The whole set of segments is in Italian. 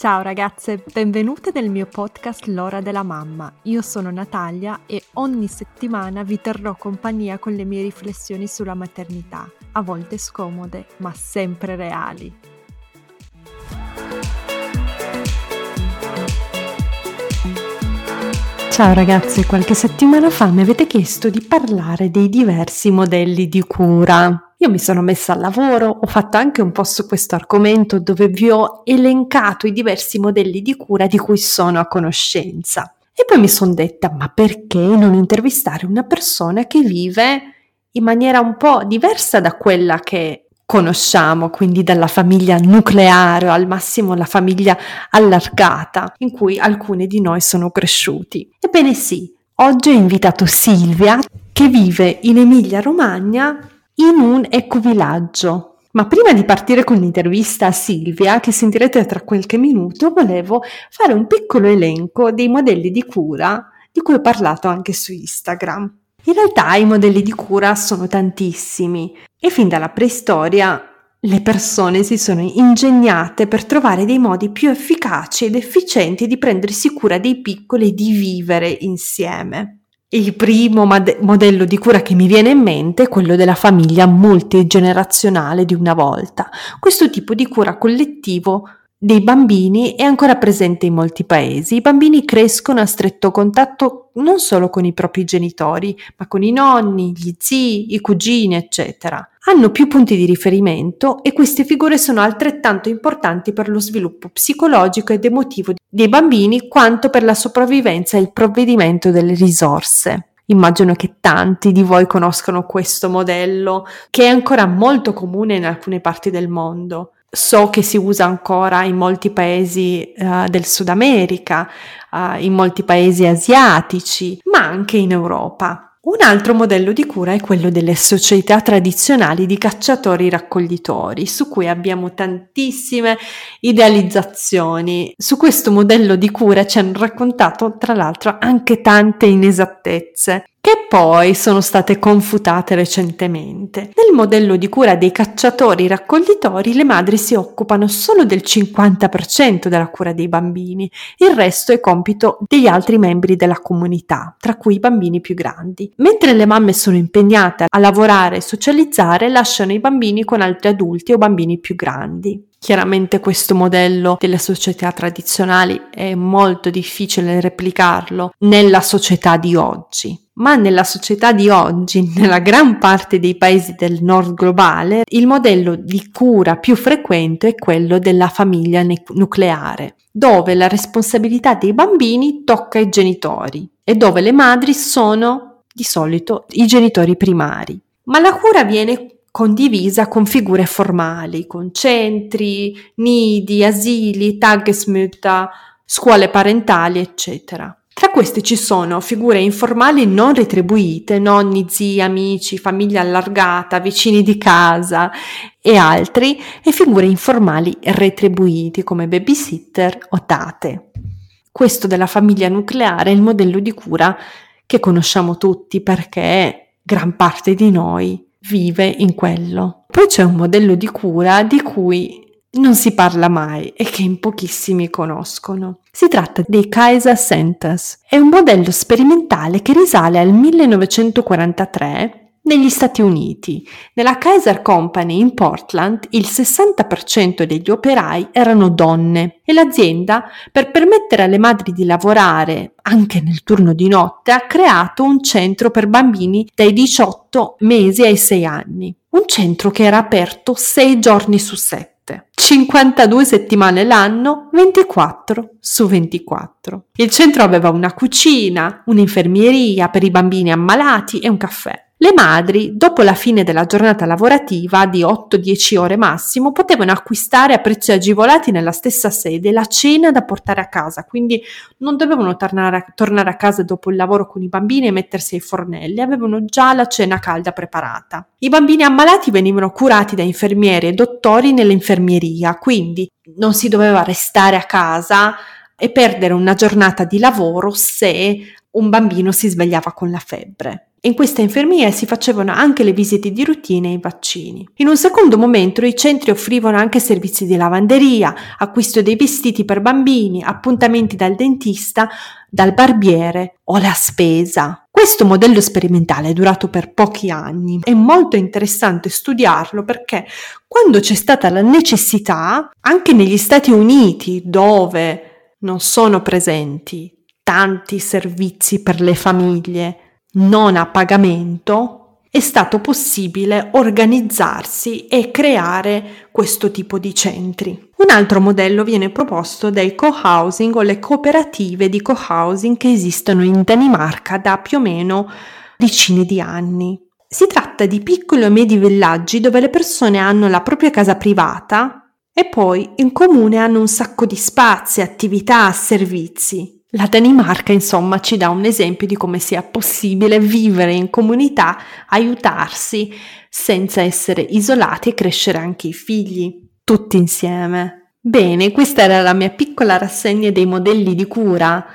Ciao ragazze, benvenute nel mio podcast L'ora della mamma. Io sono Natalia e ogni settimana vi terrò compagnia con le mie riflessioni sulla maternità, a volte scomode, ma sempre reali. Ciao ragazze, qualche settimana fa mi avete chiesto di parlare dei diversi modelli di cura. Io mi sono messa al lavoro, ho fatto anche un po' su questo argomento dove vi ho elencato i diversi modelli di cura di cui sono a conoscenza. E poi mi sono detta, ma perché non intervistare una persona che vive in maniera un po' diversa da quella che conosciamo, quindi dalla famiglia nucleare o al massimo la famiglia allargata in cui alcuni di noi sono cresciuti. Ebbene sì, oggi ho invitato Silvia che vive in Emilia Romagna in un ecovillaggio. Ma prima di partire con l'intervista a Silvia, che sentirete tra qualche minuto, volevo fare un piccolo elenco dei modelli di cura di cui ho parlato anche su Instagram. In realtà i modelli di cura sono tantissimi e fin dalla preistoria le persone si sono ingegnate per trovare dei modi più efficaci ed efficienti di prendersi cura dei piccoli e di vivere insieme. Il primo modello di cura che mi viene in mente è quello della famiglia multigenerazionale di una volta. Questo tipo di cura collettivo dei bambini è ancora presente in molti paesi. I bambini crescono a stretto contatto non solo con i propri genitori, ma con i nonni, gli zii, i cugini, eccetera. Hanno più punti di riferimento e queste figure sono altrettanto importanti per lo sviluppo psicologico ed emotivo dei bambini quanto per la sopravvivenza e il provvedimento delle risorse. Immagino che tanti di voi conoscano questo modello, che è ancora molto comune in alcune parti del mondo so che si usa ancora in molti paesi uh, del Sud America, uh, in molti paesi asiatici, ma anche in Europa. Un altro modello di cura è quello delle società tradizionali di cacciatori-raccoglitori, su cui abbiamo tantissime idealizzazioni. Su questo modello di cura ci hanno raccontato, tra l'altro, anche tante inesattezze che poi sono state confutate recentemente. Nel modello di cura dei cacciatori-raccoglitori le madri si occupano solo del 50% della cura dei bambini, il resto è compito degli altri membri della comunità, tra cui i bambini più grandi. Mentre le mamme sono impegnate a lavorare e socializzare, lasciano i bambini con altri adulti o bambini più grandi. Chiaramente questo modello delle società tradizionali è molto difficile replicarlo nella società di oggi, ma nella società di oggi, nella gran parte dei paesi del nord globale, il modello di cura più frequente è quello della famiglia ne- nucleare, dove la responsabilità dei bambini tocca ai genitori e dove le madri sono di solito i genitori primari. Ma la cura viene condivisa con figure formali, con centri, nidi, asili, tagesmütter, scuole parentali, eccetera. Tra queste ci sono figure informali non retribuite, nonni, zii, amici, famiglia allargata, vicini di casa e altri, e figure informali retribuiti come babysitter o tate. Questo della famiglia nucleare è il modello di cura che conosciamo tutti perché gran parte di noi vive in quello. Poi c'è un modello di cura di cui non si parla mai e che in pochissimi conoscono. Si tratta dei Kaiser Centers. È un modello sperimentale che risale al 1943 negli Stati Uniti. Nella Kaiser Company in Portland il 60% degli operai erano donne e l'azienda, per permettere alle madri di lavorare anche nel turno di notte, ha creato un centro per bambini dai 18 mesi ai 6 anni. Un centro che era aperto 6 giorni su 7. 52 settimane l'anno, 24 su 24. Il centro aveva una cucina, un'infermieria per i bambini ammalati e un caffè. Le madri, dopo la fine della giornata lavorativa di 8-10 ore massimo, potevano acquistare a prezzi agevolati nella stessa sede la cena da portare a casa, quindi non dovevano tornare a, tornare a casa dopo il lavoro con i bambini e mettersi ai fornelli, avevano già la cena calda preparata. I bambini ammalati venivano curati da infermieri e dottori nell'infermieria, quindi non si doveva restare a casa e perdere una giornata di lavoro se un bambino si svegliava con la febbre. In questa infermeria si facevano anche le visite di routine e i vaccini. In un secondo momento i centri offrivano anche servizi di lavanderia, acquisto dei vestiti per bambini, appuntamenti dal dentista, dal barbiere o la spesa. Questo modello sperimentale è durato per pochi anni. È molto interessante studiarlo perché quando c'è stata la necessità, anche negli Stati Uniti, dove non sono presenti tanti servizi per le famiglie, non a pagamento, è stato possibile organizzarsi e creare questo tipo di centri. Un altro modello viene proposto dai co-housing o le cooperative di co-housing che esistono in Danimarca da più o meno decine di anni. Si tratta di piccoli o medi villaggi dove le persone hanno la propria casa privata e poi in comune hanno un sacco di spazi, attività, servizi. La Danimarca, insomma, ci dà un esempio di come sia possibile vivere in comunità, aiutarsi senza essere isolati e crescere anche i figli, tutti insieme. Bene, questa era la mia piccola rassegna dei modelli di cura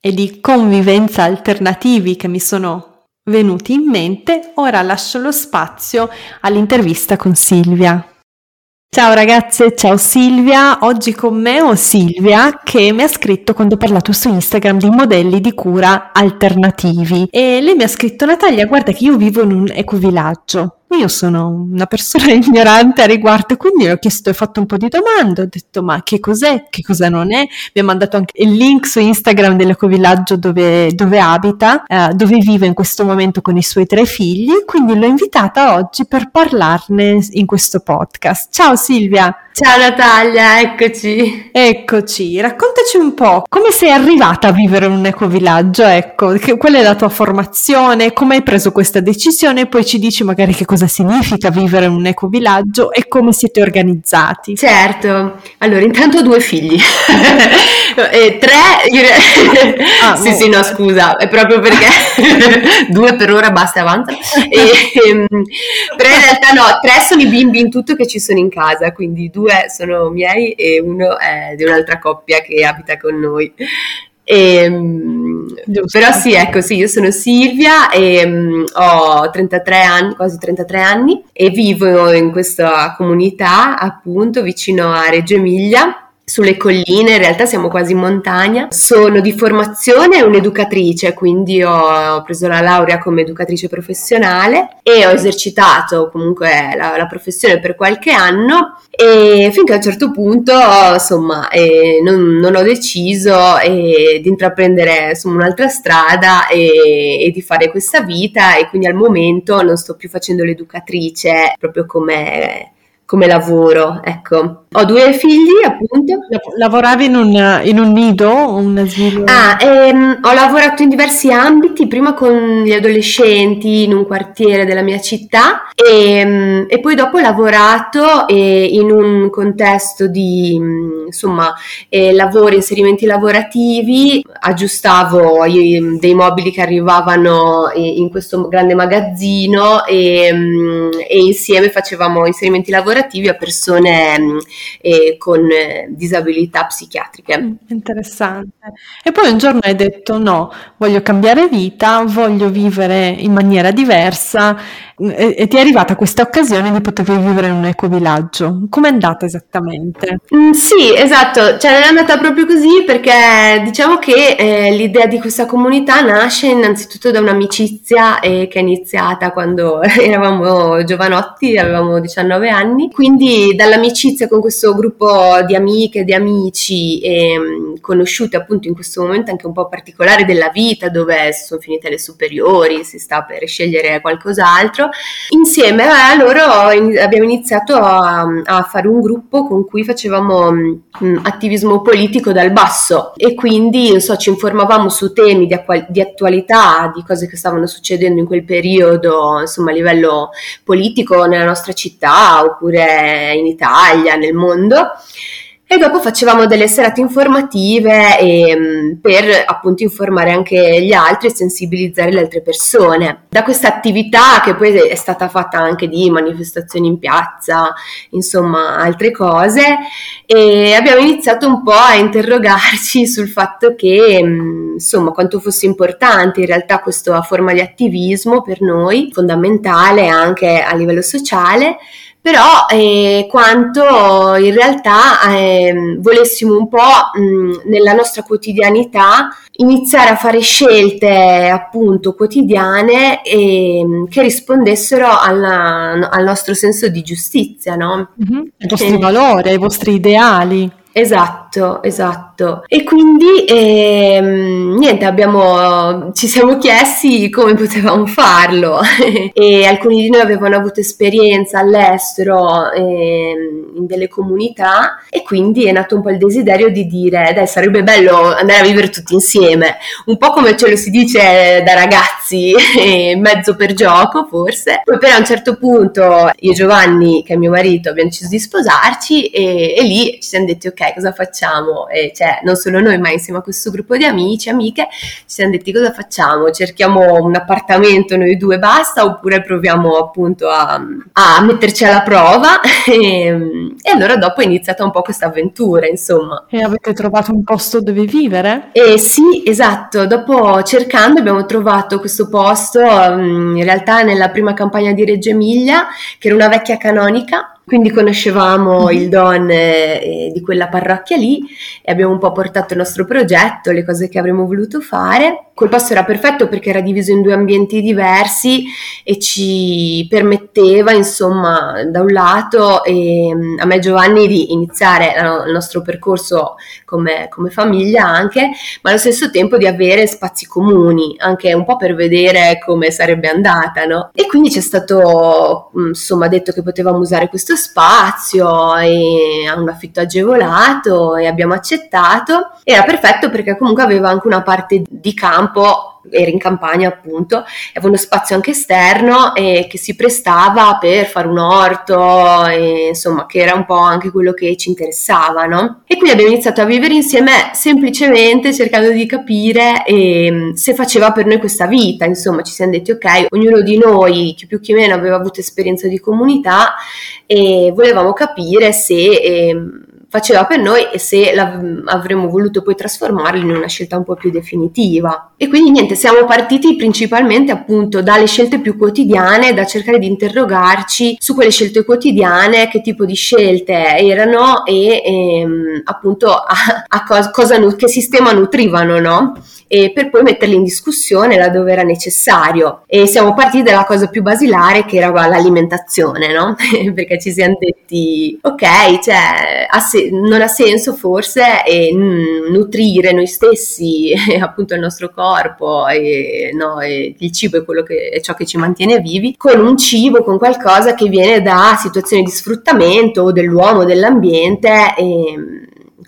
e di convivenza alternativi che mi sono venuti in mente. Ora lascio lo spazio all'intervista con Silvia. Ciao ragazze, ciao Silvia. Oggi con me ho Silvia che mi ha scritto quando ho parlato su Instagram di modelli di cura alternativi e lei mi ha scritto Natalia, guarda che io vivo in un ecovillaggio io sono una persona ignorante a riguardo, quindi ho chiesto, ho fatto un po' di domande, ho detto ma che cos'è, che cosa non è, mi ha mandato anche il link su Instagram dell'ecovillaggio dove, dove abita, eh, dove vive in questo momento con i suoi tre figli, quindi l'ho invitata oggi per parlarne in questo podcast. Ciao Silvia! Ciao Natalia, eccoci. Eccoci, raccontaci un po' come sei arrivata a vivere in un ecovillaggio, ecco, che, qual è la tua formazione, come hai preso questa decisione e poi ci dici magari che cosa significa vivere in un ecovillaggio e come siete organizzati. Certo, allora intanto ho due figli, e tre, ah, sì no. sì no scusa, è proprio perché due per ora basta avanza, e, ehm, però in realtà no, tre sono i bimbi in tutto che ci sono in casa, quindi due sono miei e uno è di un'altra coppia che abita con noi. E, ehm, però sì, ecco, sì, io sono Silvia e um, ho 33 anni, quasi 33 anni e vivo in questa comunità appunto vicino a Reggio Emilia sulle colline, in realtà siamo quasi in montagna. Sono di formazione un'educatrice, quindi ho preso la laurea come educatrice professionale e ho esercitato comunque la, la professione per qualche anno e finché a un certo punto insomma eh, non, non, ho deciso eh, di intraprendere insomma, un'altra strada e, e, di fare questa vita e quindi al momento non sto più facendo l'educatrice proprio come come lavoro, ecco. Ho due figli, appunto. Lavoravi in un, in un nido? Un asilo? Ah, ehm, ho lavorato in diversi ambiti, prima con gli adolescenti in un quartiere della mia città e, ehm, e poi dopo ho lavorato eh, in un contesto di, insomma, eh, lavori, inserimenti lavorativi, aggiustavo i, dei mobili che arrivavano in questo grande magazzino e, ehm, e insieme facevamo inserimenti lavorativi lavorativi a persone mm, eh, con eh, disabilità psichiatriche. Mm, interessante. E poi un giorno hai detto no, voglio cambiare vita, voglio vivere in maniera diversa e, e ti è arrivata questa occasione di poter vivere in un ecovillaggio. Com'è andata esattamente? Mm, sì, esatto, cioè è andata proprio così perché diciamo che eh, l'idea di questa comunità nasce innanzitutto da un'amicizia eh, che è iniziata quando eravamo giovanotti, avevamo 19 anni, quindi dall'amicizia con questo gruppo di amiche, di amici eh, conosciuti appunto in questo momento anche un po' particolare della vita dove sono finite le superiori, si sta per scegliere qualcos'altro Insieme a loro abbiamo iniziato a, a fare un gruppo con cui facevamo mm, attivismo politico dal basso. E quindi so, ci informavamo su temi di, di attualità, di cose che stavano succedendo in quel periodo, insomma a livello politico nella nostra città oppure in Italia, nel mondo e dopo facevamo delle serate informative e, ehm, per appunto informare anche gli altri e sensibilizzare le altre persone. Da questa attività che poi è stata fatta anche di manifestazioni in piazza, insomma altre cose, abbiamo iniziato un po' a interrogarci sul fatto che mm, insomma quanto fosse importante in realtà questa forma di attivismo per noi, fondamentale anche a livello sociale però eh, quanto in realtà eh, volessimo un po' mh, nella nostra quotidianità iniziare a fare scelte appunto quotidiane eh, che rispondessero alla, al nostro senso di giustizia, no? Mm-hmm. Ai vostri valori, ai vostri ideali. Esatto, esatto. E quindi ehm, niente, abbiamo, ci siamo chiesti come potevamo farlo e alcuni di noi avevano avuto esperienza all'estero ehm, in delle comunità e quindi è nato un po' il desiderio di dire dai sarebbe bello andare a vivere tutti insieme, un po' come ce lo si dice da ragazzi, mezzo per gioco forse. Poi però a un certo punto io e Giovanni, che è mio marito, abbiamo deciso di sposarci e, e lì ci siamo detti ok cosa facciamo? E cioè, non solo noi, ma insieme a questo gruppo di amici, amiche, ci siamo detti cosa facciamo? Cerchiamo un appartamento noi due basta oppure proviamo appunto a, a metterci alla prova e, e, allora dopo è iniziata un po' questa avventura, insomma. E avete trovato un posto dove vivere? Eh sì, esatto, dopo cercando abbiamo trovato questo posto in realtà nella prima campagna di Reggio Emilia, che era una vecchia canonica quindi conoscevamo mm-hmm. il Don eh, di quella parrocchia lì e abbiamo un po' portato il nostro progetto, le cose che avremmo voluto fare. Quel posto era perfetto perché era diviso in due ambienti diversi e ci permetteva, insomma, da un lato eh, a me e Giovanni di iniziare il nostro percorso come, come famiglia anche, ma allo stesso tempo di avere spazi comuni, anche un po' per vedere come sarebbe andata, no? E quindi ci è stato, insomma, detto che potevamo usare questo spazio e ha un affitto agevolato e abbiamo accettato. Era perfetto perché comunque aveva anche una parte di campo era in campagna appunto, aveva uno spazio anche esterno e che si prestava per fare un orto, e, insomma, che era un po' anche quello che ci interessava, no? E quindi abbiamo iniziato a vivere insieme semplicemente cercando di capire eh, se faceva per noi questa vita, insomma, ci siamo detti ok, ognuno di noi, chi più chi meno, aveva avuto esperienza di comunità e volevamo capire se eh, faceva per noi e se avremmo voluto poi trasformarlo in una scelta un po' più definitiva. E quindi niente, siamo partiti principalmente appunto dalle scelte più quotidiane, da cercare di interrogarci su quelle scelte quotidiane, che tipo di scelte erano e ehm, appunto a, a cosa, cosa, che sistema nutrivano, no? e per poi metterli in discussione laddove era necessario. E siamo partiti dalla cosa più basilare che era l'alimentazione, no? Perché ci siamo detti, ok, cioè, ha non ha senso forse e, mm, nutrire noi stessi, appunto il nostro corpo, e, no, il cibo è, che, è ciò che ci mantiene vivi, con un cibo, con qualcosa che viene da situazioni di sfruttamento dell'uomo, dell'ambiente. E,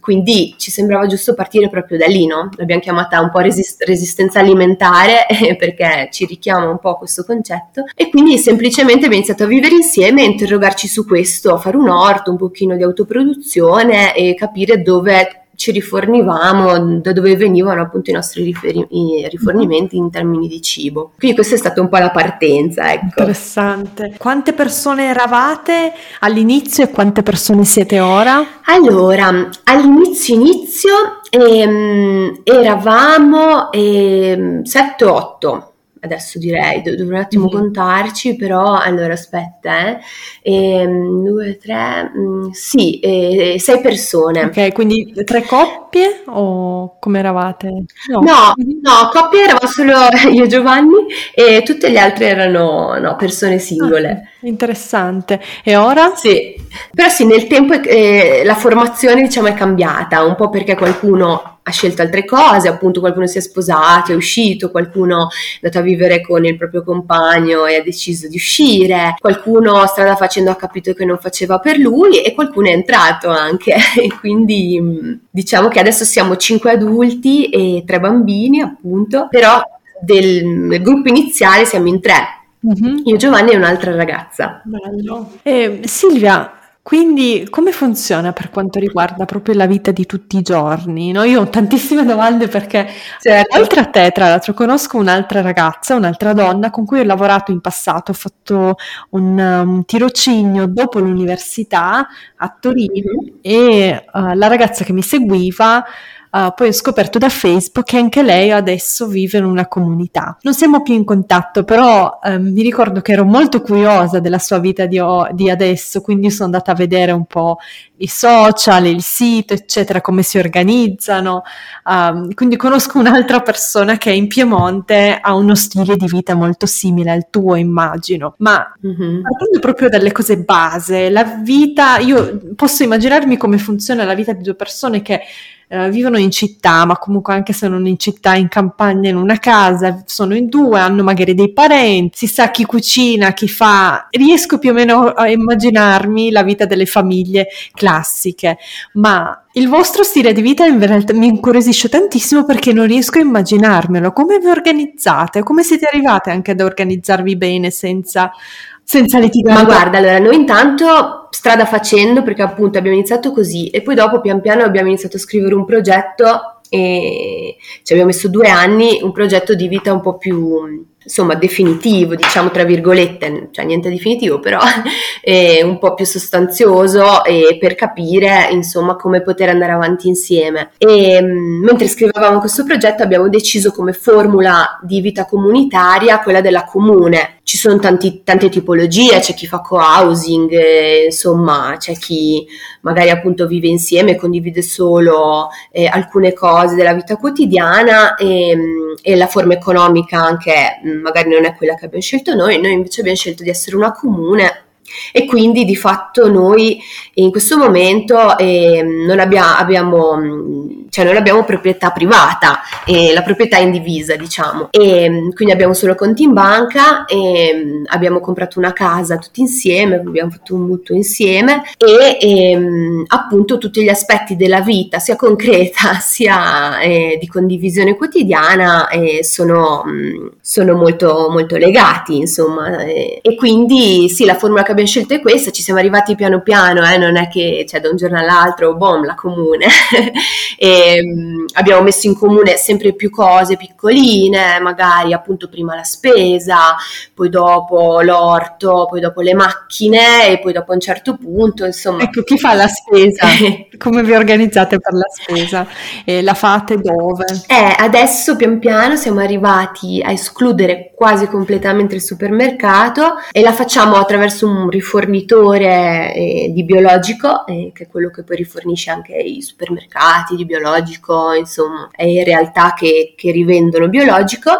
quindi ci sembrava giusto partire proprio da lì, no? L'abbiamo chiamata un po' resist- resistenza alimentare perché ci richiama un po' questo concetto e quindi semplicemente abbiamo iniziato a vivere insieme e interrogarci su questo, a fare un orto, un pochino di autoproduzione e capire dove ci rifornivamo, da dove venivano appunto i nostri riferi- i rifornimenti in termini di cibo. Quindi questa è stata un po' la partenza, ecco. Interessante. Quante persone eravate all'inizio e quante persone siete ora? Allora, all'inizio inizio ehm, eravamo ehm, 7-8 adesso direi, do- dovrò un attimo mm-hmm. contarci, però allora aspetta, eh. E, ehm, due, tre, mh, mm, sì, e, sei persone. Ok, quindi tre coppie o come eravate? No, no, no coppie eravamo solo io e Giovanni e tutte le altre erano no, persone singole. Ah, interessante. E ora? Sì, però sì, nel tempo eh, la formazione diciamo è cambiata, un po' perché qualcuno ha scelto altre cose, appunto qualcuno si è sposato, è uscito, qualcuno è andato a vivere con il proprio compagno e ha deciso di uscire, qualcuno strada facendo ha capito che non faceva per lui e qualcuno è entrato anche. E quindi mm, diciamo che adesso siamo cinque adulti e tre bambini, appunto, però del, del gruppo iniziale siamo in tre. Mm-hmm. Io, Giovanni e un'altra ragazza. Bello. Eh, Silvia, Quindi come funziona per quanto riguarda proprio la vita di tutti i giorni? No? Io ho tantissime domande perché certo. oltre a te, tra l'altro, conosco un'altra ragazza, un'altra donna con cui ho lavorato in passato, ho fatto un, un tirocinio dopo l'università a Torino mm-hmm. e uh, la ragazza che mi seguiva Uh, poi ho scoperto da Facebook che anche lei adesso vive in una comunità. Non siamo più in contatto, però uh, mi ricordo che ero molto curiosa della sua vita di, di, adesso, quindi sono andata a vedere un po' i social, il sito, eccetera, come si organizzano. Uh, quindi conosco un'altra persona che in Piemonte ha uno stile di vita molto simile al tuo, immagino. Ma mm-hmm. partendo proprio dalle cose base, la vita, io posso immaginarmi come funziona la vita di due persone che eh, vivono in città, ma comunque anche se non in città, in campagna, in una casa, sono in due, hanno magari dei parenti, si sa chi cucina, chi fa. Riesco più o meno a immaginarmi la vita delle famiglie classiche, ma il vostro stile di vita in realtà mi incuriosisce tantissimo perché non riesco a immaginarmelo. Come vi organizzate? Come siete arrivate anche ad organizzarvi bene senza senza litigare. Ma guarda, allora noi intanto strada facendo, perché appunto abbiamo iniziato così e poi dopo pian piano abbiamo iniziato a scrivere un progetto e ci abbiamo messo due anni, un progetto di vita un po' più insomma definitivo, diciamo tra virgolette, cioè niente definitivo, però è un po' più sostanzioso e per capire insomma come poter andare avanti insieme. E mm, mentre scrivevamo questo progetto abbiamo deciso come formula di vita comunitaria quella della comune. Ci sono tanti, tante tipologie, c'è chi fa co-housing, eh, insomma c'è chi magari appunto vive insieme, condivide solo eh, alcune cose della vita quotidiana e, mm, e la forma economica anche mm, magari non è quella che abbiamo scelto noi, noi invece abbiamo scelto di essere una comune e quindi di fatto noi in questo momento eh, non abbiamo, abbiamo cioè non abbiamo proprietà privata, eh, la proprietà è indivisa diciamo, e quindi abbiamo solo conti in banca, e, abbiamo comprato una casa tutti insieme, abbiamo fatto un mutuo insieme e, e appunto tutti gli aspetti della vita, sia concreta sia eh, di condivisione quotidiana, eh, sono, sono molto, molto legati insomma e quindi sì, la formula che abbiamo scelto è questa, ci siamo arrivati piano piano, eh, non è che cioè, da un giorno all'altro, boom, la comune. e, Ehm, abbiamo messo in comune sempre più cose piccoline, magari appunto prima la spesa, poi dopo l'orto, poi dopo le macchine e poi dopo un certo punto, insomma. Ecco, chi fa la spesa? Come vi organizzate per la spesa? E la fate dove? Eh, adesso pian piano siamo arrivati a escludere quasi completamente il supermercato e la facciamo attraverso un rifornitore eh, di biologico, eh, che è quello che poi rifornisce anche i supermercati di biologico insomma, è realtà che, che rivendono biologico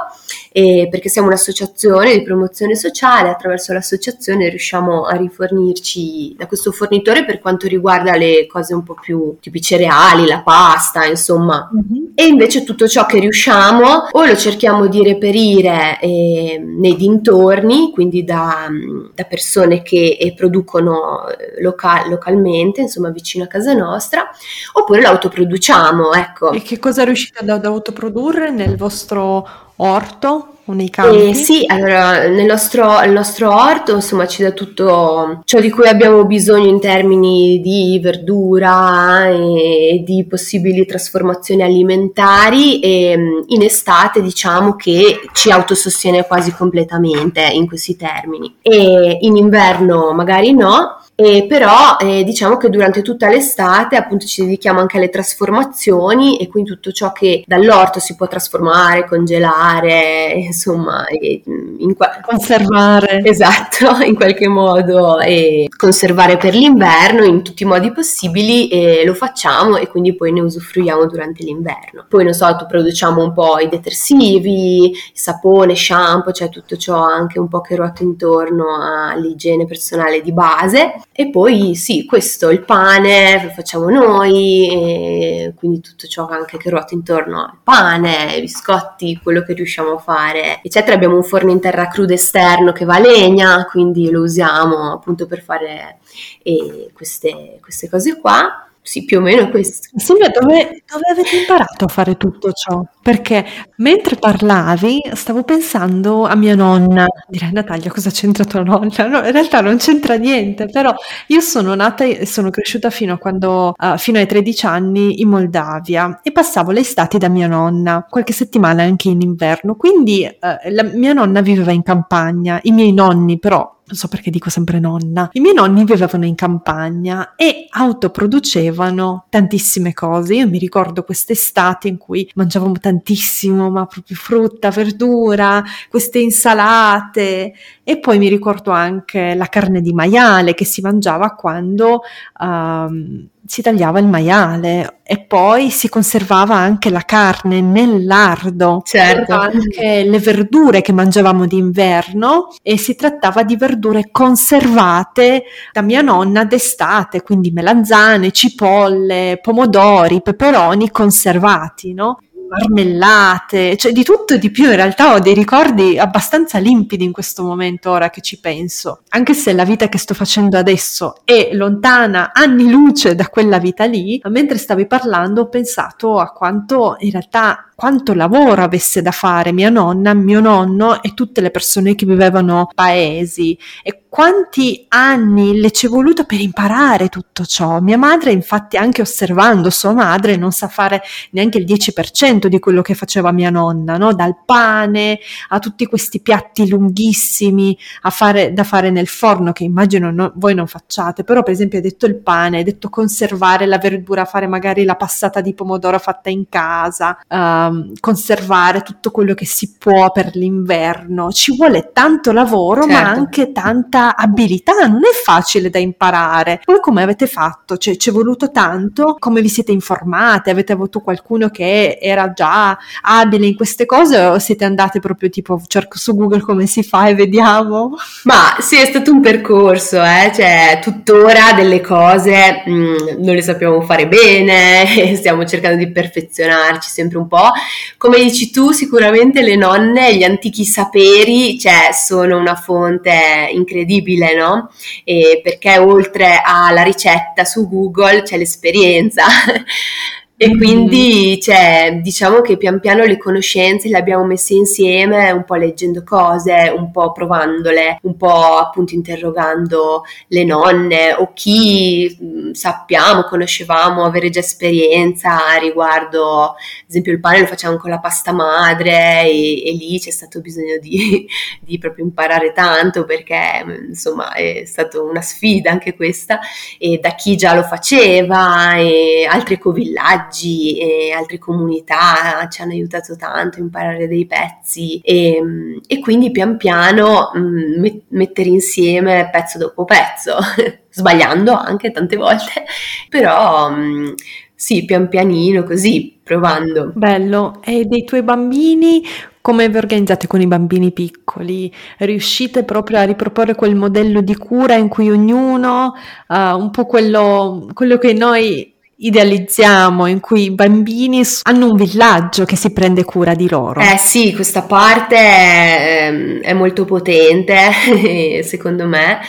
e perché siamo un'associazione di promozione sociale, attraverso l'associazione riusciamo a rifornirci da questo fornitore per quanto riguarda le cose un po' più tipo i cereali, la pasta, insomma. Mm-hmm. E invece tutto ciò che riusciamo o lo cerchiamo di reperire eh, nei dintorni, quindi da, da persone che eh, producono eh, local- localmente, insomma vicino a casa nostra, oppure l'autoproduciamo, ecco. E che cosa riuscite ad autoprodurre nel vostro orto o nei campi? Eh, sì, allora nel nostro, nel nostro, orto insomma ci dà tutto ciò di cui abbiamo bisogno in termini di verdura e di possibili trasformazioni alimentari e in estate diciamo che ci autosostiene quasi completamente in questi termini e in inverno magari no eh, però eh, diciamo che durante tutta l'estate appunto ci dedichiamo anche alle trasformazioni e quindi tutto ciò che dall'orto si può trasformare, congelare, insomma, e, in qua- conservare. Esatto, in qualche modo e conservare per l'inverno in tutti i modi possibili e lo facciamo e quindi poi ne usufruiamo durante l'inverno. Poi non so, produciamo un po' i detersivi, sapone, shampoo, cioè tutto ciò anche un po' che ruota intorno all'igiene personale di base e poi sì, questo, il pane lo facciamo noi, quindi tutto ciò anche che ruota intorno al pane, biscotti, quello che riusciamo a fare, eccetera. Abbiamo un forno in terra cruda esterno che va a legna, quindi lo usiamo appunto per fare eh, queste, queste cose qua. Sì, più o meno questo. Silvia, dove, dove avete imparato a fare tutto ciò? Perché mentre parlavi stavo pensando a mia nonna. Direi Natalia, cosa c'entra tua nonna? No, in realtà non c'entra niente, però io sono nata e sono cresciuta fino a quando, uh, fino ai 13 anni in Moldavia e passavo le estati da mia nonna, qualche settimana anche in inverno. Quindi uh, la, mia nonna viveva in campagna, i miei nonni però non so perché dico sempre nonna, i miei nonni vivevano in campagna e autoproducevano tantissime cose. Io mi ricordo quest'estate in cui mangiavamo tantissimo, ma proprio frutta, verdura, queste insalate e poi mi ricordo anche la carne di maiale che si mangiava quando um, si tagliava il maiale e poi si conservava anche la carne nel lardo, certo. anche le verdure che mangiavamo d'inverno e si trattava di verdure conservate da mia nonna d'estate, quindi melanzane, cipolle, pomodori, peperoni conservati, no? Marmellate, cioè di tutto e di più. In realtà ho dei ricordi abbastanza limpidi in questo momento, ora che ci penso. Anche se la vita che sto facendo adesso è lontana anni luce da quella vita lì, mentre stavi parlando ho pensato a quanto in realtà quanto lavoro avesse da fare mia nonna, mio nonno e tutte le persone che vivevano paesi e quanti anni le ci è voluto per imparare tutto ciò. Mia madre, infatti, anche osservando sua madre, non sa fare neanche il 10% di quello che faceva mia nonna, no? dal pane a tutti questi piatti lunghissimi fare, da fare nel forno, che immagino no, voi non facciate, però per esempio hai detto il pane, hai detto conservare la verdura, fare magari la passata di pomodoro fatta in casa, uh, conservare tutto quello che si può per l'inverno. Ci vuole tanto lavoro, certo. ma anche tanta tanta abilità, non è facile da imparare. Voi come avete fatto? Cioè, ci è voluto tanto? Come vi siete informate? Avete avuto qualcuno che era già abile in queste cose o siete andate proprio tipo cerco su Google come si fa e vediamo? Ma sì, è stato un percorso, eh? cioè tuttora delle cose mh, mm, non le sappiamo fare bene, stiamo cercando di perfezionarci sempre un po'. Come dici tu, sicuramente le nonne, gli antichi saperi, cioè, sono una fonte incredibile no? E perché oltre alla ricetta su Google c'è l'esperienza. E quindi cioè, diciamo che pian piano le conoscenze le abbiamo messe insieme, un po' leggendo cose, un po' provandole, un po' appunto interrogando le nonne o chi mh, sappiamo, conoscevamo, avere già esperienza riguardo, ad esempio il pane lo facciamo con la pasta madre e, e lì c'è stato bisogno di, di, proprio imparare tanto perché insomma è stata una sfida anche questa e da chi già lo faceva e altri ecovillaggi viaggi e altre comunità ci hanno aiutato tanto a imparare dei pezzi e, e quindi pian piano mh, mm, mettere insieme pezzo dopo pezzo, sbagliando anche tante volte, però mm, sì, pian pianino così, provando. Bello, e dei tuoi bambini come vi organizzate con i bambini piccoli? Riuscite proprio a riproporre quel modello di cura in cui ognuno, uh, un po' quello, quello che noi idealizziamo, in cui i bambini hanno un villaggio che si prende cura di loro. Eh sì, questa parte è, è molto potente, secondo me,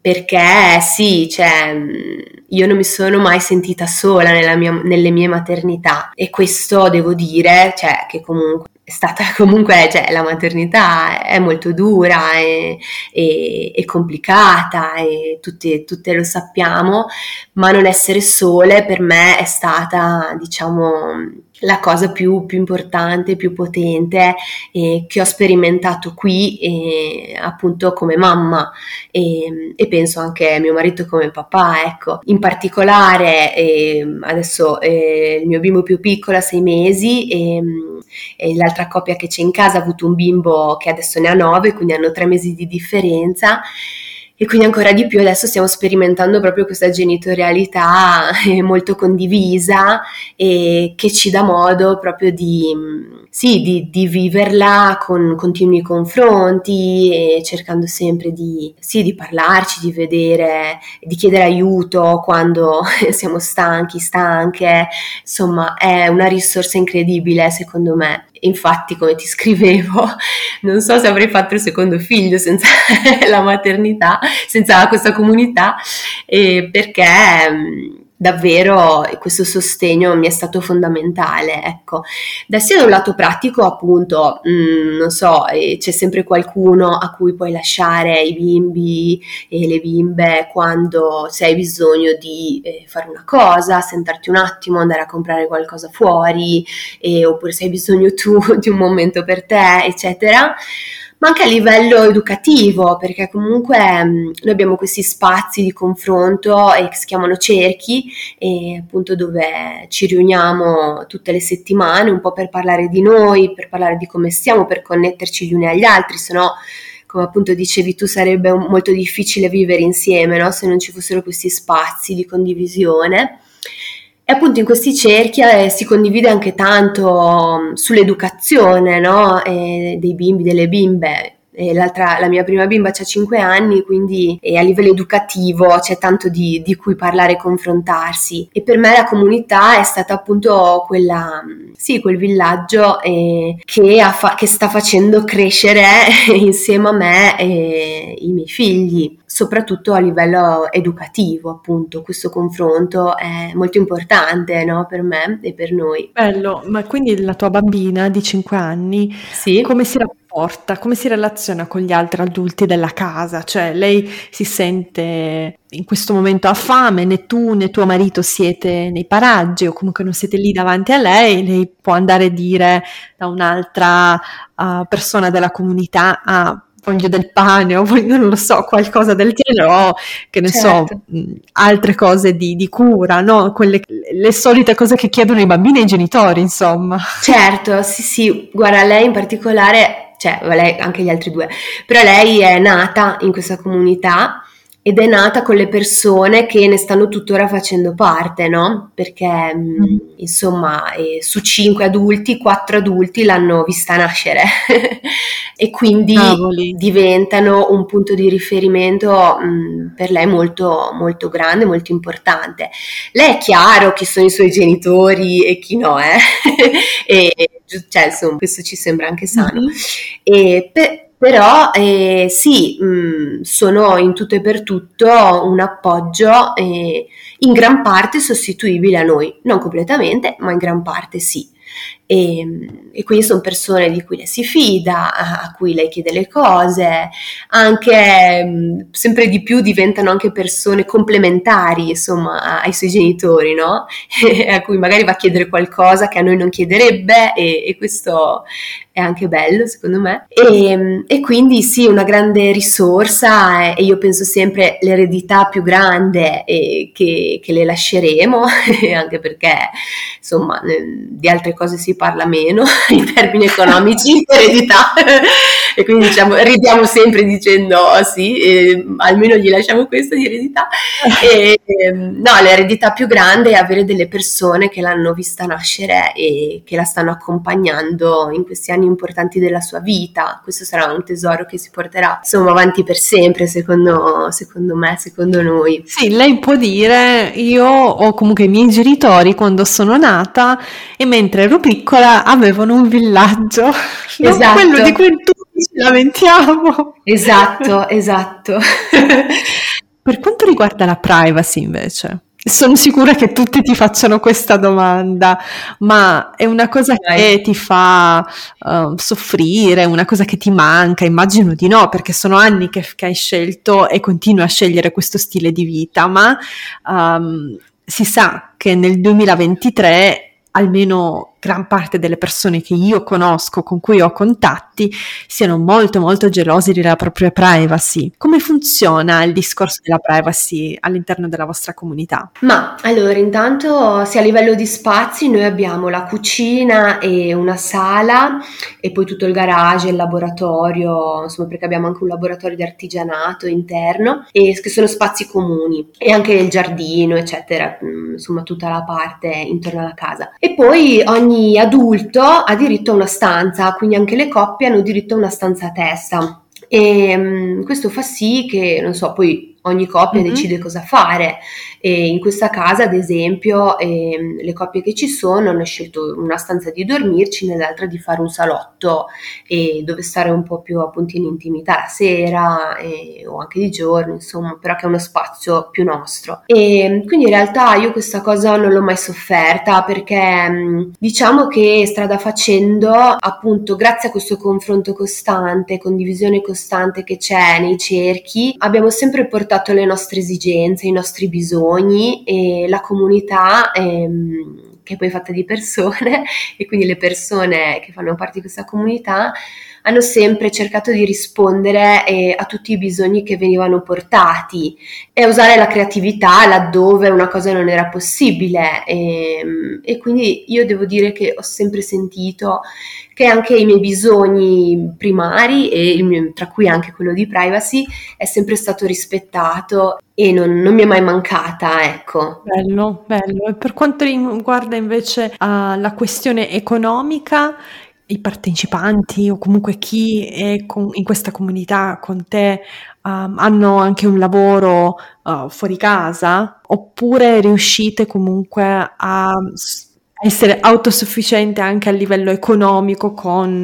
perché sì, cioè, io non mi sono mai sentita sola mia, nelle mie maternità e questo devo dire, cioè, che comunque è stata comunque, cioè la maternità è molto dura e, e, e complicata e tutte, tutte, lo sappiamo, ma non essere sole per me è stata, diciamo, la cosa più, più importante, più potente eh, che ho sperimentato qui eh, appunto come mamma e, e, penso anche a mio marito come papà, ecco. In particolare eh, adesso il mio bimbo più piccolo ha sei mesi e, e, l'altra coppia che c'è in casa ha avuto un bimbo che adesso ne ha nove, quindi hanno tre mesi di differenza e quindi ancora di più adesso stiamo sperimentando proprio questa genitorialità eh, molto condivisa e che ci dà modo proprio di, sì, di, di viverla con continui confronti e cercando sempre di, sì, di parlarci, di vedere, di chiedere aiuto quando siamo stanchi, stanche, insomma è una risorsa incredibile secondo me. Infatti, come ti scrivevo, non so se avrei fatto il secondo figlio senza la maternità, senza questa comunità, eh, perché davvero questo sostegno mi è stato fondamentale, ecco. Da sia da un lato pratico, appunto, mh, mm, non so, eh, c'è sempre qualcuno a cui puoi lasciare i bimbi e le bimbe quando se hai bisogno di eh, fare una cosa, sentarti un attimo, andare a comprare qualcosa fuori, eh, oppure se hai bisogno tu di un momento per te, eccetera ma anche a livello educativo, perché comunque mh, mm, noi abbiamo questi spazi di confronto eh, che si chiamano cerchi, e appunto dove ci riuniamo tutte le settimane un po' per parlare di noi, per parlare di come stiamo, per connetterci gli uni agli altri, se no come appunto dicevi tu, sarebbe molto difficile vivere insieme no? se non ci fossero questi spazi di condivisione. E appunto in questi cerchi eh, si condivide anche tanto mm, sull'educazione no? eh, dei bimbi, delle bimbe. La mia prima bimba ha 5 anni, quindi a livello educativo c'è tanto di, di, cui parlare e confrontarsi. E per me la comunità è stata appunto quella, mm, sì, quel villaggio eh, che, fa- che, sta facendo crescere insieme a me e i miei figli soprattutto a livello educativo, appunto, questo confronto è molto importante no? per me e per noi. Bello, ma quindi la tua bambina di 5 anni, sì. come si rapporta, come si relaziona con gli altri adulti della casa? Cioè lei si sente in questo momento ha fame, né tu né tuo marito siete nei paraggi o comunque non siete lì davanti a lei, lei può andare a dire da un'altra uh, persona della comunità, ah, voglio del pane o voglio, non lo so, qualcosa del genere o che ne certo. so, altre cose di, di cura, no? Quelle, le solite cose che chiedono i bambini e i genitori, insomma. Certo, sì, sì, guarda, lei in particolare, cioè lei, anche gli altri due, però lei è nata in questa comunità ed è nata con le persone che ne stanno tuttora facendo parte, no? Perché mm. insomma, eh, su cinque adulti, quattro adulti l'hanno vista nascere e quindi Cavoli. diventano un punto di riferimento mh, mm, per lei molto, molto grande, molto importante. Lei è chiaro chi sono i suoi genitori e chi no, eh? e, cioè, insomma, questo ci sembra anche sano. Mm-hmm. E per, però eh, sì, mh, mm, sono in tutto e per tutto un appoggio eh, in gran parte sostituibile a noi, non completamente, ma in gran parte sì e, e, quindi sono persone di cui lei si fida, a, cui lei chiede le cose, anche mh, sempre di più diventano anche persone complementari insomma ai suoi genitori, no? a cui magari va a chiedere qualcosa che a noi non chiederebbe e, e questo è anche bello secondo me e, e, quindi sì una grande risorsa e io penso sempre l'eredità più grande che, che le lasceremo anche perché insomma di altre cose si parla meno in termini economici, eredità, e quindi diciamo, ridiamo sempre dicendo oh, sì, eh, almeno gli lasciamo questo di eredità. E, eh, no, l'eredità più grande è avere delle persone che l'hanno vista nascere e che la stanno accompagnando in questi anni importanti della sua vita. Questo sarà un tesoro che si porterà insomma avanti per sempre, secondo, secondo me, secondo noi. Sì, lei può dire io o comunque i miei genitori quando sono nata e mentre ero piccola piccola avevano un villaggio, esatto. quello di cui tutti ci lamentiamo. Esatto, esatto. per quanto riguarda la privacy invece, sono sicura che tutti ti facciano questa domanda, ma è una cosa che ti fa uh, soffrire, una cosa che ti manca? Immagino di no, perché sono anni che, che hai scelto e continui a scegliere questo stile di vita, ma um, si sa che nel 2023 almeno gran parte delle persone che io conosco, con cui ho contatti, siano molto molto gelosi della propria privacy. Come funziona il discorso della privacy all'interno della vostra comunità? Ma allora, intanto, se a livello di spazi, noi abbiamo la cucina e una sala e poi tutto il garage, il laboratorio, insomma, perché abbiamo anche un laboratorio di artigianato interno e che sono spazi comuni e anche il giardino, eccetera, mm, insomma, tutta la parte intorno alla casa. E poi ogni ogni adulto ha diritto a una stanza, quindi anche le coppie hanno diritto a una stanza a testa. E um, questo fa sì che, non so, poi ogni coppia mm-hmm. decide cosa fare e in questa casa ad esempio eh, le coppie che ci sono hanno scelto una stanza di dormirci nell'altra di fare un salotto eh, dove stare un po' più appunto in intimità la sera eh, o anche di giorno insomma però che è uno spazio più nostro e quindi in realtà io questa cosa non l'ho mai sofferta perché mm, diciamo che strada facendo appunto grazie a questo confronto costante condivisione costante che c'è nei cerchi abbiamo sempre portato le nostre esigenze i nostri bisogni e la comunità ehm, che è poi fatta di persone e quindi le persone che fanno parte di questa comunità hanno sempre cercato di rispondere eh, a tutti i bisogni che venivano portati e usare la creatività laddove una cosa non era possibile e, ehm, e quindi io devo dire che ho sempre sentito che anche i miei bisogni primari, mio, tra cui anche quello di privacy, è sempre stato rispettato e non, non, mi è mai mancata, ecco. Bello, bello. E per quanto riguarda invece uh, la questione economica, i partecipanti o comunque chi è con, in questa comunità con te um, hanno anche un lavoro uh, fuori casa oppure riuscite comunque a essere autosufficiente anche a livello economico con,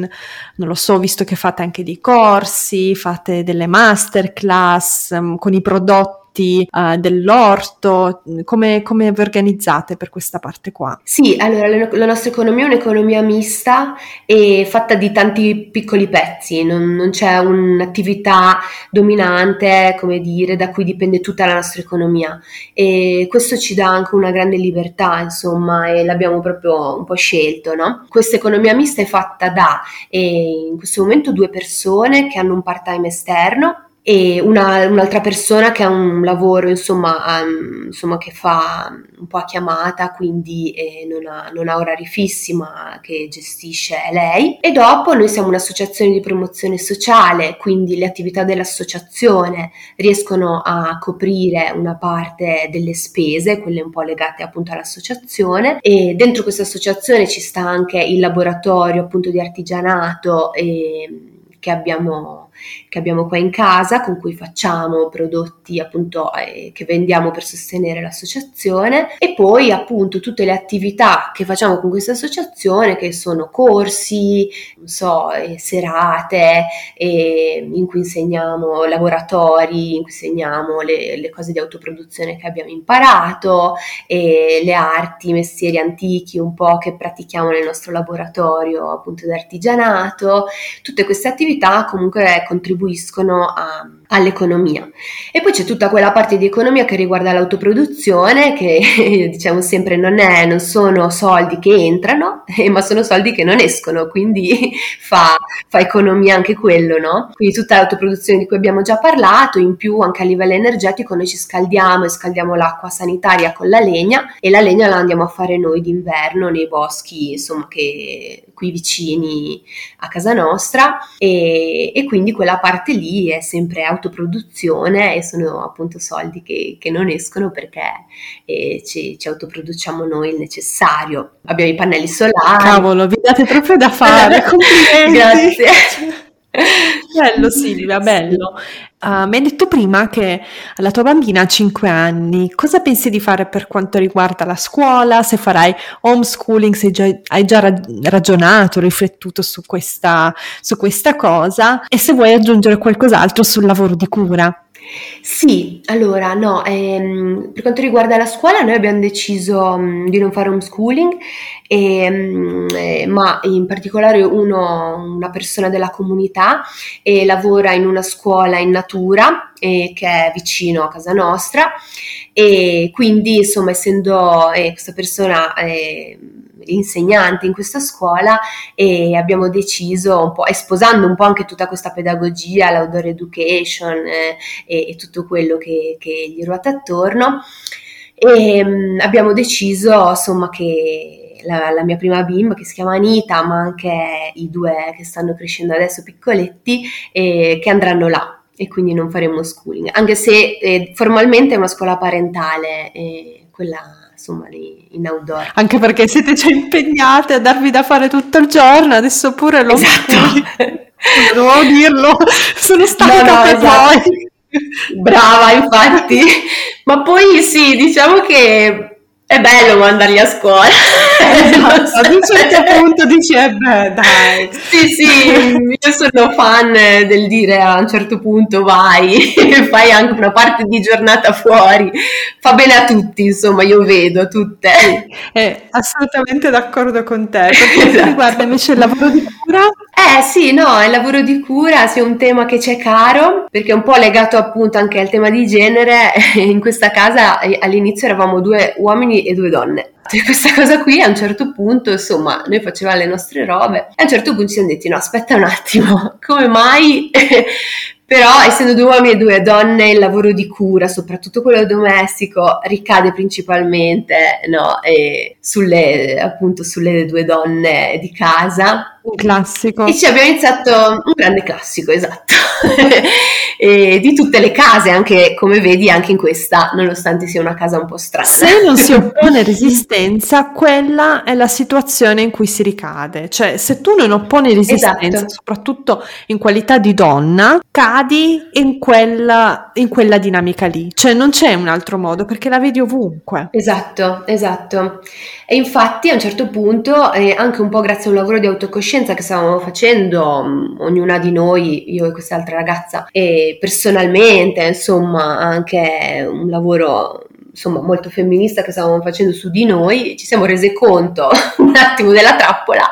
non lo so, visto che fate anche dei corsi, fate delle masterclass um, con i prodotti prodotti uh, dell'orto, come, come, vi organizzate per questa parte qua? Sì, allora la, la, nostra economia è un'economia mista e fatta di tanti piccoli pezzi, non, non c'è un'attività dominante, come dire, da cui dipende tutta la nostra economia e questo ci dà anche una grande libertà, insomma, e l'abbiamo proprio un po' scelto, no? Questa economia mista è fatta da, eh, in questo momento, due persone che hanno un part-time esterno e una, un'altra persona che ha un lavoro insomma, um, insomma, che fa un po' a chiamata quindi eh, non, ha, non, ha, orari fissi ma che gestisce lei. E dopo noi siamo un'associazione di promozione sociale quindi le attività dell'associazione riescono a coprire una parte delle spese quelle un po' legate appunto all'associazione. E dentro questa associazione ci sta anche il laboratorio appunto di artigianato e, che abbiamo che abbiamo qua in casa con cui facciamo prodotti appunto eh, che vendiamo per sostenere l'associazione. E poi appunto tutte le attività che facciamo con questa associazione che sono corsi, non so, eh, serate eh, in cui insegniamo laboratori, in cui insegniamo le, le cose di autoproduzione che abbiamo imparato, le arti, i mestieri antichi un po' che pratichiamo nel nostro laboratorio appunto di artigianato, tutte queste attività comunque contribuiscono a, all'economia. E poi c'è tutta quella parte di economia che riguarda l'autoproduzione, che diciamo sempre non, è, non sono soldi che entrano, ma sono soldi che non escono, quindi fa, fa economia anche quello, no? Quindi tutta l'autoproduzione di cui abbiamo già parlato, in più anche a livello energetico noi ci scaldiamo e scaldiamo l'acqua sanitaria con la legna e la legna la andiamo a fare noi d'inverno nei boschi, insomma, che qui vicini a casa nostra e, e quindi quella parte lì è sempre autoproduzione e sono appunto soldi che, che non escono perché eh, ci, ci, autoproduciamo noi il necessario. Abbiamo i pannelli solari. Cavolo, vi date proprio da fare, complimenti. Grazie. bello Silvia, bello. Uh, mi hai detto prima che la tua bambina ha 5 anni, cosa pensi di fare per quanto riguarda la scuola? Se farai homeschooling, se già, hai già ragionato, riflettuto su questa, su questa cosa e se vuoi aggiungere qualcos'altro sul lavoro di cura? Sì, allora no, ehm, per quanto riguarda la scuola noi abbiamo deciso mh, di non fare homeschooling, e, mh, eh, ma in particolare uno, una persona della comunità e lavora in una scuola in natura eh, che è vicino a casa nostra e quindi insomma essendo eh, questa persona eh, insegnante in questa scuola e abbiamo deciso un po', sposando un po' anche tutta questa pedagogia, l'outdoor education eh, e, e, tutto quello che, che, gli ruota attorno, e mh, mm, abbiamo deciso insomma che la, la, mia prima bimba che si chiama Anita, ma anche i due che stanno crescendo adesso piccoletti, eh, che andranno là e quindi non faremo schooling, anche se eh, formalmente è una scuola parentale, eh, quella insomma in outdoor. Anche perché siete già impegnate a darvi da fare tutto il giorno, adesso pure lo esatto. dovevo dirlo, sono stanca no, no, esatto. poi. Brava, infatti. Ma poi sì, diciamo che è bello mandarli a scuola. Esatto, ad un certo punto dici, eh beh, dai. Sì, sì, io sono fan del dire a un certo punto vai, fai anche una parte di giornata fuori, fa bene a tutti, insomma, io vedo tutte. Eh, assolutamente d'accordo con te. Per quanto esatto. riguarda invece il lavoro di cura? Eh sì, no, il lavoro di cura è un tema che c'è caro, perché è un po' legato appunto anche al tema di genere. In questa casa eh, all'inizio eravamo due uomini e due donne. E questa cosa qui a un certo punto, insomma, noi facevamo le nostre robe e a un certo punto ci siamo detti no, aspetta un attimo, come mai però essendo due uomini e due donne il lavoro di cura, soprattutto quello domestico, ricade principalmente no, sulle, appunto, sulle due donne di casa. Un classico. E ci abbiamo iniziato un grande classico, esatto. di tutte le case, anche come vedi anche in questa, nonostante sia una casa un po' strana. Se non si oppone resistenza, quella è la situazione in cui si ricade. Cioè, se tu non opponi resistenza, esatto. soprattutto in qualità di donna, cadi in quella, in quella dinamica lì. Cioè, non c'è un altro modo perché la vedi ovunque. Esatto, esatto. E infatti a un certo punto, eh, anche un po' grazie a un lavoro di autocoscienza che stavamo facendo, mh, ognuna di noi, io e quest'altra ragazza, e personalmente, insomma, anche un lavoro insomma molto femminista che stavamo facendo su di noi, ci siamo rese conto un attimo della trappola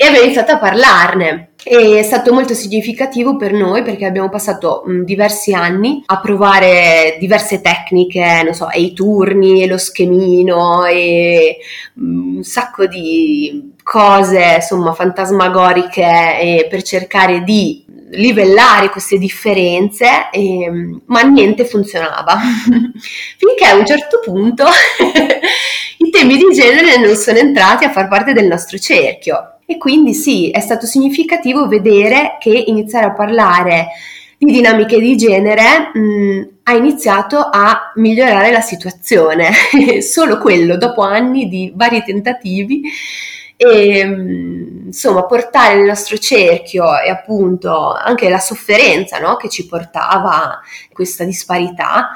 e abbiamo iniziato a parlarne. E è stato molto significativo per noi perché abbiamo passato mh, diversi anni a provare diverse tecniche, non so, e i turni, e lo schemino e mh, un sacco di cose, insomma, fantasmagoriche per cercare di livellare queste differenze, e, ma niente funzionava. Finché a un certo punto i temi di genere non sono entrati a far parte del nostro cerchio. E quindi sì, è stato significativo vedere che iniziare a parlare di dinamiche di genere mh, ha iniziato a migliorare la situazione. Solo quello, dopo anni di vari tentativi, e insomma portare nel nostro cerchio e appunto anche la sofferenza no, che ci portava questa disparità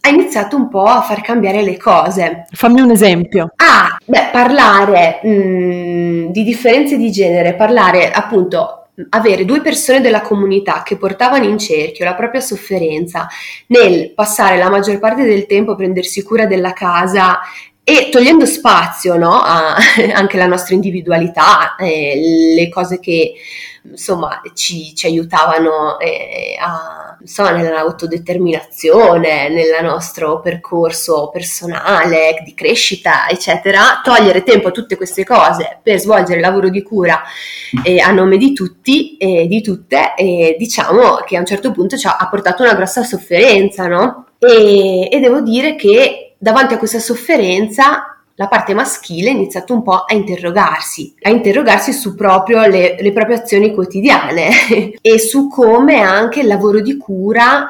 ha iniziato un po' a far cambiare le cose. Fammi un esempio. Ah, beh, parlare mh, mm, di differenze di genere, parlare appunto avere due persone della comunità che portavano in cerchio la propria sofferenza nel passare la maggior parte del tempo a prendersi cura della casa e togliendo spazio no, a, anche alla nostra individualità, eh, le cose che insomma ci, ci aiutavano eh, a, insomma, nell'autodeterminazione, nel nostro percorso personale, di crescita, eccetera, togliere tempo a tutte queste cose per svolgere il lavoro di cura eh, a nome di tutti e di tutte, diciamo che a un certo punto ci ha, ha portato una grossa sofferenza, no? E, e devo dire che davanti a questa sofferenza la parte maschile ha iniziato un po' a interrogarsi, a interrogarsi su proprio le, le proprie azioni quotidiane e su come anche il lavoro di cura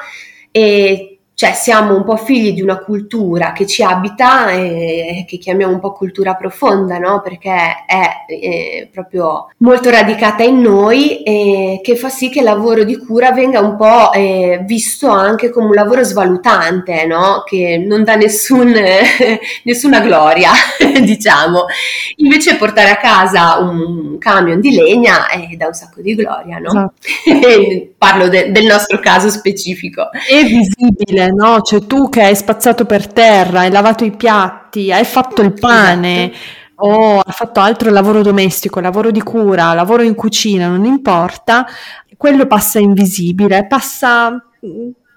e cioè siamo un po' figli di una cultura che ci abita e che chiamiamo un po' cultura profonda, no? Perché è, è proprio molto radicata in noi e che fa sì che il lavoro di cura venga un po' eh, visto anche come un lavoro svalutante, no? Che non dà nessun, nessuna gloria, diciamo. Invece portare a casa un camion di legna eh, dà un sacco di gloria, no? Esatto. Parlo de- del nostro caso specifico. È visibile no? Cioè tu che hai spazzato per terra, hai lavato i piatti, hai fatto il pane esatto. o hai fatto altro lavoro domestico, lavoro di cura, lavoro in cucina, non importa, quello passa invisibile, passa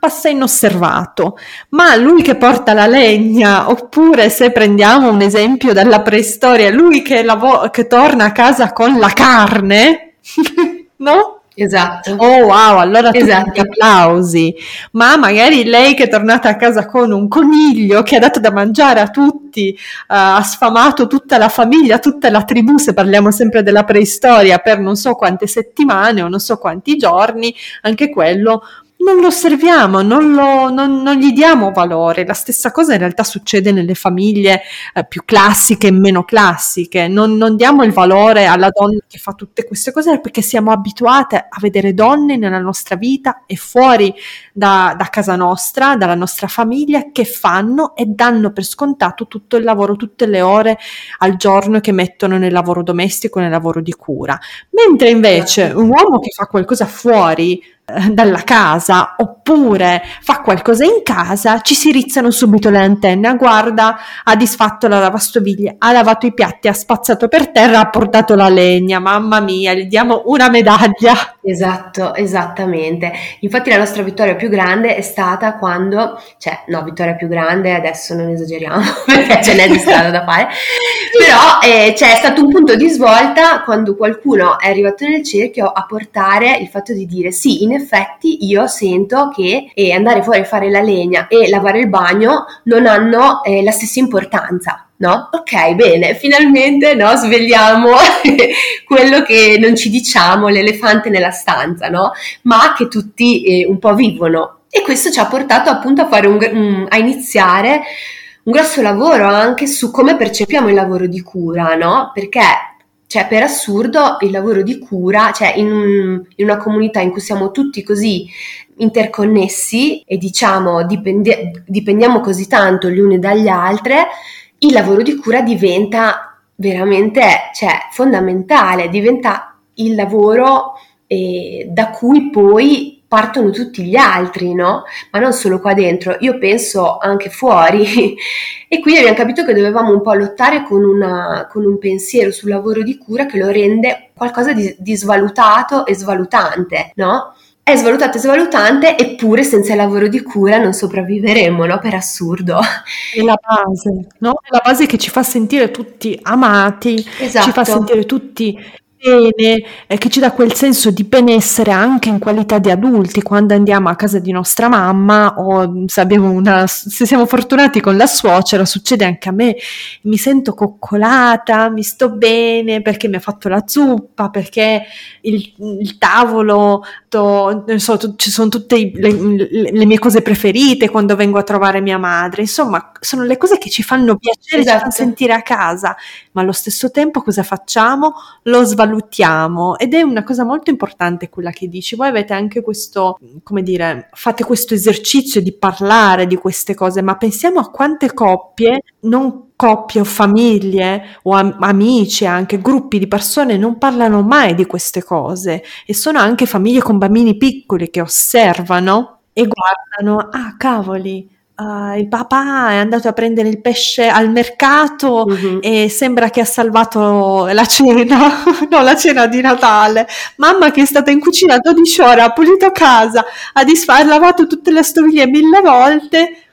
passa inosservato, ma lui che porta la legna, oppure se prendiamo un esempio dalla preistoria, lui che, lav- che torna a casa con la carne, no? Esatto. Oh wow, allora esatto. applausi. Ma magari lei che è tornata a casa con un coniglio che ha dato da mangiare a tutti, uh, ha sfamato tutta la famiglia, tutta la tribù, se parliamo sempre della preistoria, per non so quante settimane o non so quanti giorni, anche quello non lo osserviamo, non, lo, non, non, gli diamo valore. La stessa cosa in realtà succede nelle famiglie eh, più classiche e meno classiche. Non, non, diamo il valore alla donna che fa tutte queste cose perché siamo abituate a vedere donne nella nostra vita e fuori da, da casa nostra, dalla nostra famiglia, che fanno e danno per scontato tutto il lavoro, tutte le ore al giorno che mettono nel lavoro domestico, nel lavoro di cura. Mentre invece un uomo che fa qualcosa fuori dalla casa oppure fa qualcosa in casa, ci si rizzano subito le antenne. Guarda, ha disfatto la lavastoviglie, ha lavato i piatti, ha spazzato per terra, ha portato la legna. Mamma mia, gli diamo una medaglia. Esatto, esattamente. Infatti la nostra vittoria più grande è stata quando, cioè, no, vittoria più grande, adesso non esageriamo perché ce n'è di strada da fare, però eh, c'è stato un punto di svolta quando qualcuno è arrivato nel cerchio a portare il fatto di dire sì, in effetti io sento che eh, andare fuori a fare la legna e lavare il bagno non hanno eh, la stessa importanza. No? Ok, bene, finalmente no, svegliamo quello che non ci diciamo, l'elefante nella stanza, no? Ma che tutti eh, un po' vivono. E questo ci ha portato appunto a, un, un, a iniziare un grosso lavoro anche su come percepiamo il lavoro di cura, no? Perché cioè per assurdo il lavoro di cura, cioè in, un, in, una comunità in cui siamo tutti così interconnessi e diciamo dipende, dipendiamo così tanto gli uni dagli altri, il lavoro di cura diventa veramente cioè, fondamentale, diventa il lavoro eh, da cui poi partono tutti gli altri, no? Ma non solo qua dentro, io penso anche fuori. e quindi abbiamo capito che dovevamo un po' lottare con, una, con un pensiero sul lavoro di cura che lo rende qualcosa di, di svalutato e svalutante, no? È svalutato e svalutante, eppure senza il lavoro di cura non sopravviveremo, no? Per assurdo. È la base, no? È la base che ci fa sentire tutti amati, esatto. ci fa esatto. sentire tutti bene, eh, che ci dà quel senso di benessere anche in qualità di adulti quando andiamo a casa di nostra mamma o se, una, se siamo fortunati con la suocera, succede anche a me, mi sento coccolata, mi sto bene perché mi ha fatto la zuppa, perché il, il tavolo, to, so, ci sono tutte le, le, le, mie cose preferite quando vengo a trovare mia madre, insomma sono le cose che ci fanno piacere, esatto. ci fanno esatto. sentire a casa, ma allo stesso tempo cosa facciamo? Lo svalutiamo valutiamo ed è una cosa molto importante quella che dici. Voi avete anche questo, come dire, fate questo esercizio di parlare di queste cose, ma pensiamo a quante coppie, non coppie o famiglie o am- amici, anche gruppi di persone non parlano mai di queste cose e sono anche famiglie con bambini piccoli che osservano e guardano, ah cavoli, Uh, il papà è andato a prendere il pesce al mercato uh-huh. e sembra che ha salvato la cena, no, la cena di Natale. Mamma che è stata in cucina 12 ore, ha pulito casa, ha, disfa- ha lavato tutte le stoviglie mille volte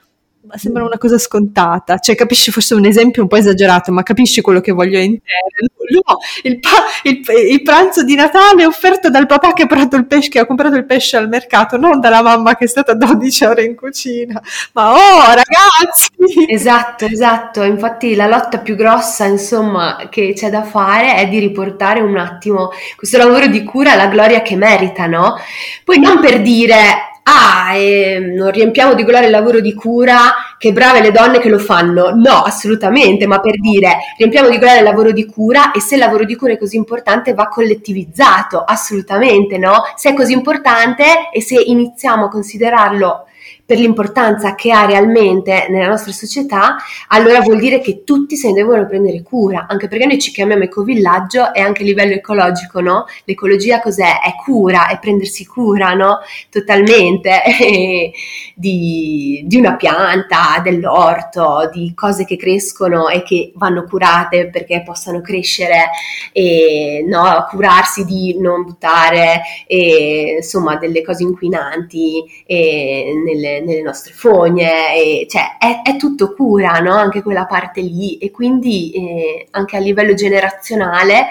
sembra una cosa scontata, cioè capisci forse un esempio un po' esagerato, ma capisci quello che voglio intendere? No, il, pa- il, il, pranzo di Natale offerto dal papà che ha, il pesce, che ha comprato il pesce al mercato, non dalla mamma che è stata 12 ore in cucina. Ma oh, ragazzi! Esatto, esatto. Infatti la lotta più grossa, insomma, che c'è da fare è di riportare un attimo questo lavoro di cura alla gloria che merita, no? Poi non per dire ah, eh, non riempiamo di golare il lavoro di cura, che brave le donne che lo fanno. No, assolutamente, ma per dire, riempiamo di golare il lavoro di cura e se il lavoro di cura è così importante va collettivizzato, assolutamente, no? Se è così importante e se iniziamo a considerarlo per l'importanza che ha realmente nella nostra società, allora vuol dire che tutti se ne devono prendere cura, anche perché noi ci chiamiamo ecovillaggio e anche a livello ecologico, no? L'ecologia cos'è? È cura, è prendersi cura, no? Totalmente di, di una pianta, dell'orto, di cose che crescono e che vanno curate perché possano crescere e no? curarsi di non buttare e, insomma delle cose inquinanti e, nelle, nelle, nostre fogne, e, cioè è, è, tutto cura, no? anche quella parte lì e quindi eh, anche a livello generazionale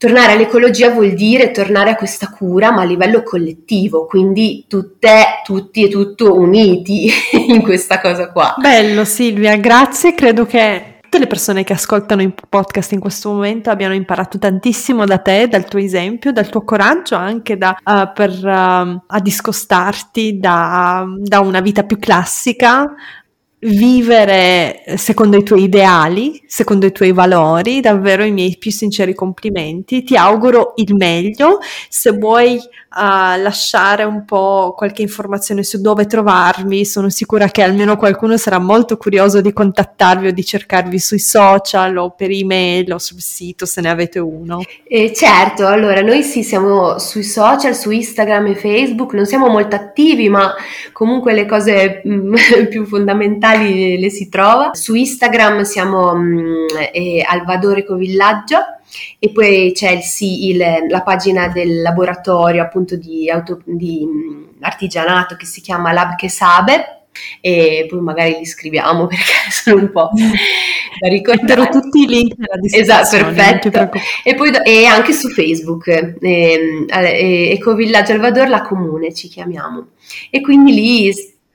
tornare all'ecologia vuol dire tornare a questa cura ma a livello collettivo, quindi tutte, tutti e tutto uniti in questa cosa qua. Bello Silvia, grazie, credo che tutte le persone che ascoltano il podcast in questo momento abbiano imparato tantissimo da te, dal tuo esempio, dal tuo coraggio anche da, uh, per uh, discostarti da, da una vita più classica vivere secondo i tuoi ideali, secondo i tuoi valori, davvero i miei più sinceri complimenti. Ti auguro il meglio. Se vuoi uh, lasciare un po' qualche informazione su dove trovarmi, sono sicura che almeno qualcuno sarà molto curioso di contattarvi o di cercarvi sui social o per email o sul sito se ne avete uno. Eh, certo, allora noi sì siamo sui social, su Instagram e Facebook, non siamo molto attivi, ma comunque le cose mm, più fondamentali digitali le si trova. Su Instagram siamo mm, eh, Alvadoreco Villaggio e poi c'è il, il, la pagina del laboratorio appunto di, auto, di mm, artigianato che si chiama Lab Kesabe e poi magari li scriviamo perché sono un po' da ricordare. tutti i link nella descrizione. Esatto, perfetto. E poi e anche su Facebook, eh, Ecovillaggio Alvador, la comune ci chiamiamo. E quindi lì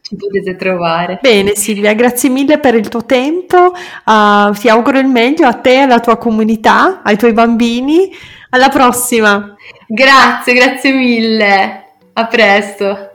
ci potete trovare. Bene Silvia, grazie mille per il tuo tempo, uh, ti auguro il meglio a te, alla tua comunità, ai tuoi bambini. Alla prossima. Grazie, grazie mille. A presto.